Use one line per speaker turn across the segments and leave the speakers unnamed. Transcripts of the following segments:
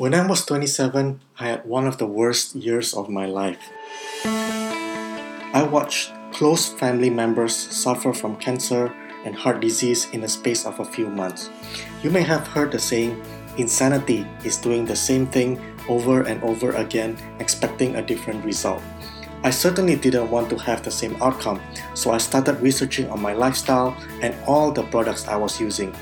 When I was 27, I had one of the worst years of my life. I watched close family members suffer from cancer and heart disease in the space of a few months. You may have heard the saying, insanity is doing the same thing over and over again, expecting a different result. I certainly didn't want to have the same outcome, so I started researching on my lifestyle and all the products I was using.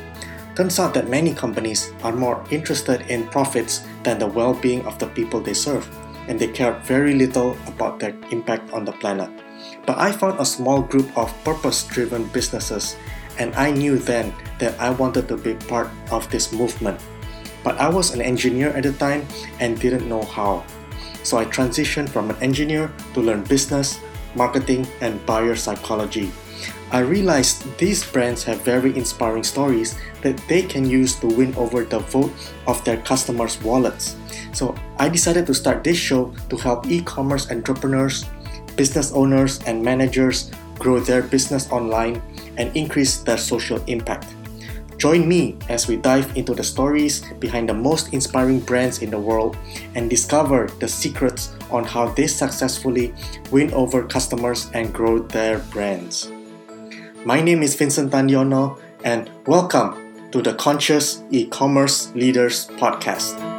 Turns out that many companies are more interested in profits than the well being of the people they serve, and they care very little about their impact on the planet. But I found a small group of purpose driven businesses, and I knew then that I wanted to be part of this movement. But I was an engineer at the time and didn't know how. So I transitioned from an engineer to learn business, marketing, and buyer psychology. I realized these brands have very inspiring stories that they can use to win over the vote of their customers' wallets. So I decided to start this show to help e commerce entrepreneurs, business owners, and managers grow their business online and increase their social impact. Join me as we dive into the stories behind the most inspiring brands in the world and discover the secrets on how they successfully win over customers and grow their brands. My name is Vincent Tandiono, and welcome to the Conscious E-commerce Leaders Podcast.